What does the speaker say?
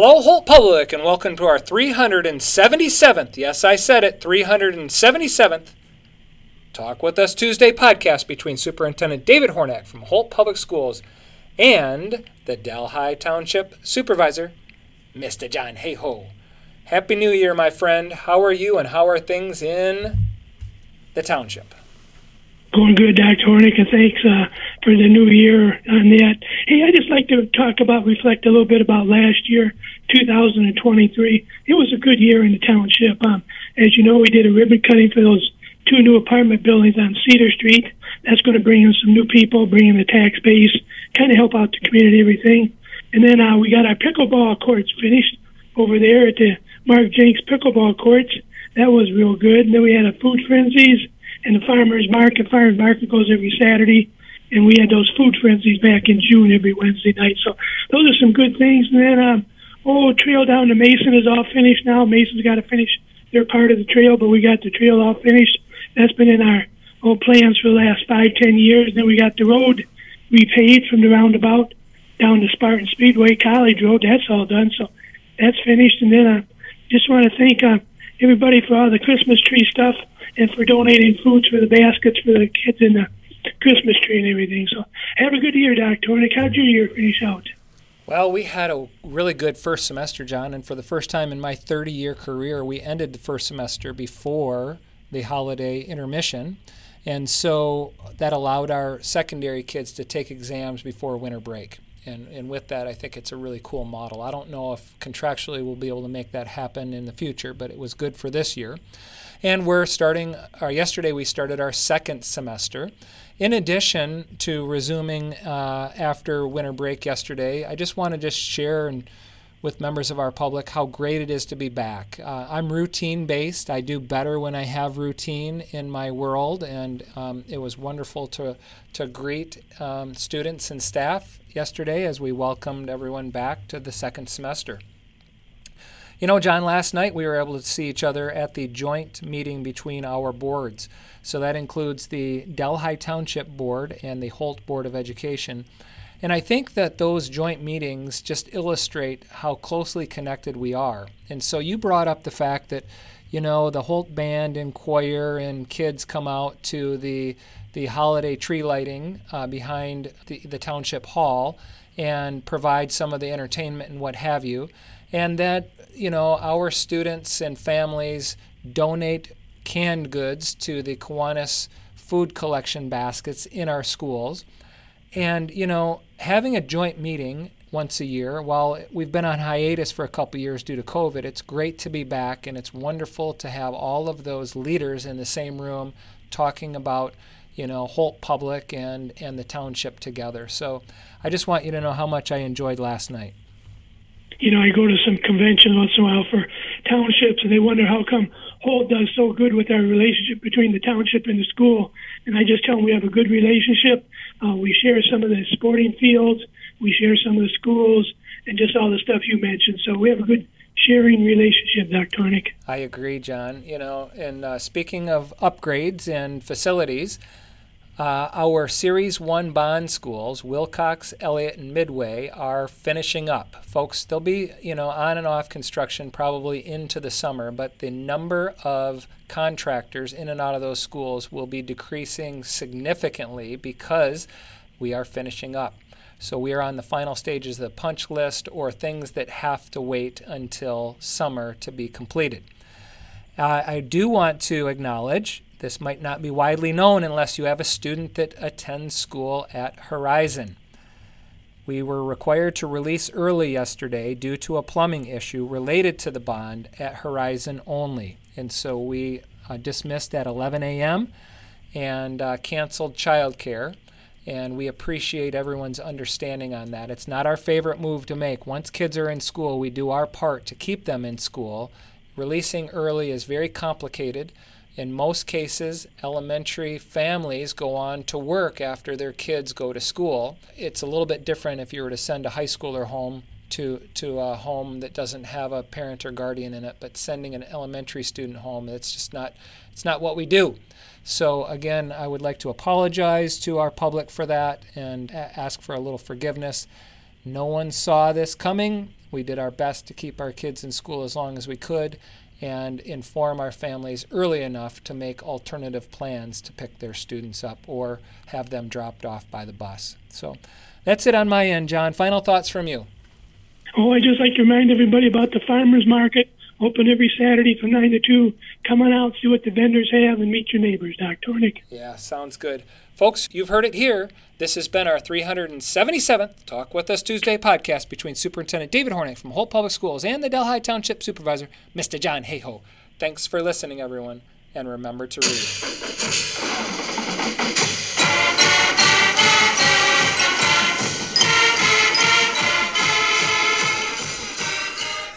Hello, Holt Public, and welcome to our 377th, yes, I said it, 377th Talk With Us Tuesday podcast between Superintendent David Hornak from Holt Public Schools and the Delhi Township Supervisor, Mr. John Hayhoe. Happy New Year, my friend. How are you, and how are things in the township? Going good, Dr. Hornak, and thanks uh, for the new year on that. Hey, I just like to talk about, reflect a little bit about last year, 2023. It was a good year in the township. Um, as you know, we did a ribbon cutting for those two new apartment buildings on Cedar Street. That's going to bring in some new people, bring in the tax base, kind of help out the community, everything. And then uh, we got our pickleball courts finished over there at the Mark Jenks pickleball courts. That was real good. And then we had a food frenzies and the farmers market. Farmers market goes every Saturday, and we had those food frenzies back in June every Wednesday night. So those are some good things. And then, um, oh, trail down to Mason is all finished now. Mason's got to finish their part of the trail, but we got the trail all finished. That's been in our old plans for the last five, ten years. Then we got the road repaved from the roundabout down to Spartan Speedway College Road. That's all done. So that's finished. And then I uh, just want to thank uh, everybody for all the Christmas tree stuff and for donating foods for the baskets for the kids in the Christmas tree and everything. So have a good year, Dr. Hornak. How'd your year finish out? Well, we had a really good first semester, John, and for the first time in my 30 year career, we ended the first semester before the holiday intermission. And so that allowed our secondary kids to take exams before winter break. And, and with that, I think it's a really cool model. I don't know if contractually we'll be able to make that happen in the future, but it was good for this year. And we're starting, or yesterday we started our second semester. In addition to resuming uh, after winter break yesterday, I just want to just share and with members of our public how great it is to be back. Uh, I'm routine based. I do better when I have routine in my world, and um, it was wonderful to to greet um, students and staff yesterday as we welcomed everyone back to the second semester. You know, John, last night we were able to see each other at the joint meeting between our boards. So that includes the Delhi Township Board and the Holt Board of Education. And I think that those joint meetings just illustrate how closely connected we are. And so you brought up the fact that, you know, the Holt Band and choir and kids come out to the the holiday tree lighting uh, behind the, the township hall and provide some of the entertainment and what have you and that you know our students and families donate canned goods to the Kiwanis food collection baskets in our schools. And you know, having a joint meeting once a year, while we've been on hiatus for a couple years due to COVID, it's great to be back and it's wonderful to have all of those leaders in the same room talking about you know Holt Public and and the township together. So I just want you to know how much I enjoyed last night you know, I go to some conventions once in a while for townships, and they wonder how come Holt does so good with our relationship between the township and the school. And I just tell him we have a good relationship. Uh, we share some of the sporting fields, we share some of the schools, and just all the stuff you mentioned. So we have a good sharing relationship, Dr. Hornak. I agree, John. You know, and uh, speaking of upgrades and facilities, uh, our Series 1 bond schools, Wilcox, Elliott, and Midway, are finishing up. Folks, they'll be, you know, on and off construction probably into the summer, but the number of contractors in and out of those schools will be decreasing significantly because we are finishing up. So we are on the final stages of the punch list or things that have to wait until summer to be completed. Uh, I do want to acknowledge this might not be widely known unless you have a student that attends school at Horizon. We were required to release early yesterday due to a plumbing issue related to the bond at Horizon only. And so we uh, dismissed at 11 a.m. and uh, canceled childcare. And we appreciate everyone's understanding on that. It's not our favorite move to make. Once kids are in school, we do our part to keep them in school. Releasing early is very complicated. In most cases, elementary families go on to work after their kids go to school. It's a little bit different if you were to send a high schooler home to, to a home that doesn't have a parent or guardian in it, but sending an elementary student home, it's just not, it's not what we do. So, again, I would like to apologize to our public for that and ask for a little forgiveness. No one saw this coming, We did our best to keep our kids in school as long as we could and inform our families early enough to make alternative plans to pick their students up or have them dropped off by the bus. So that's it on my end, John. Final thoughts from you. Oh, I just like to remind everybody about the farmers market, open every Saturday from 9 to 2. Come on out, see what the vendors have, and meet your neighbors, Doc Tornick. Yeah, sounds good. Folks, you've heard it here. This has been our 377th Talk With Us Tuesday podcast between Superintendent David Hornak from Holt Public Schools and the Delhi Township Supervisor, Mr. John Hayhoe. Thanks for listening, everyone, and remember to read.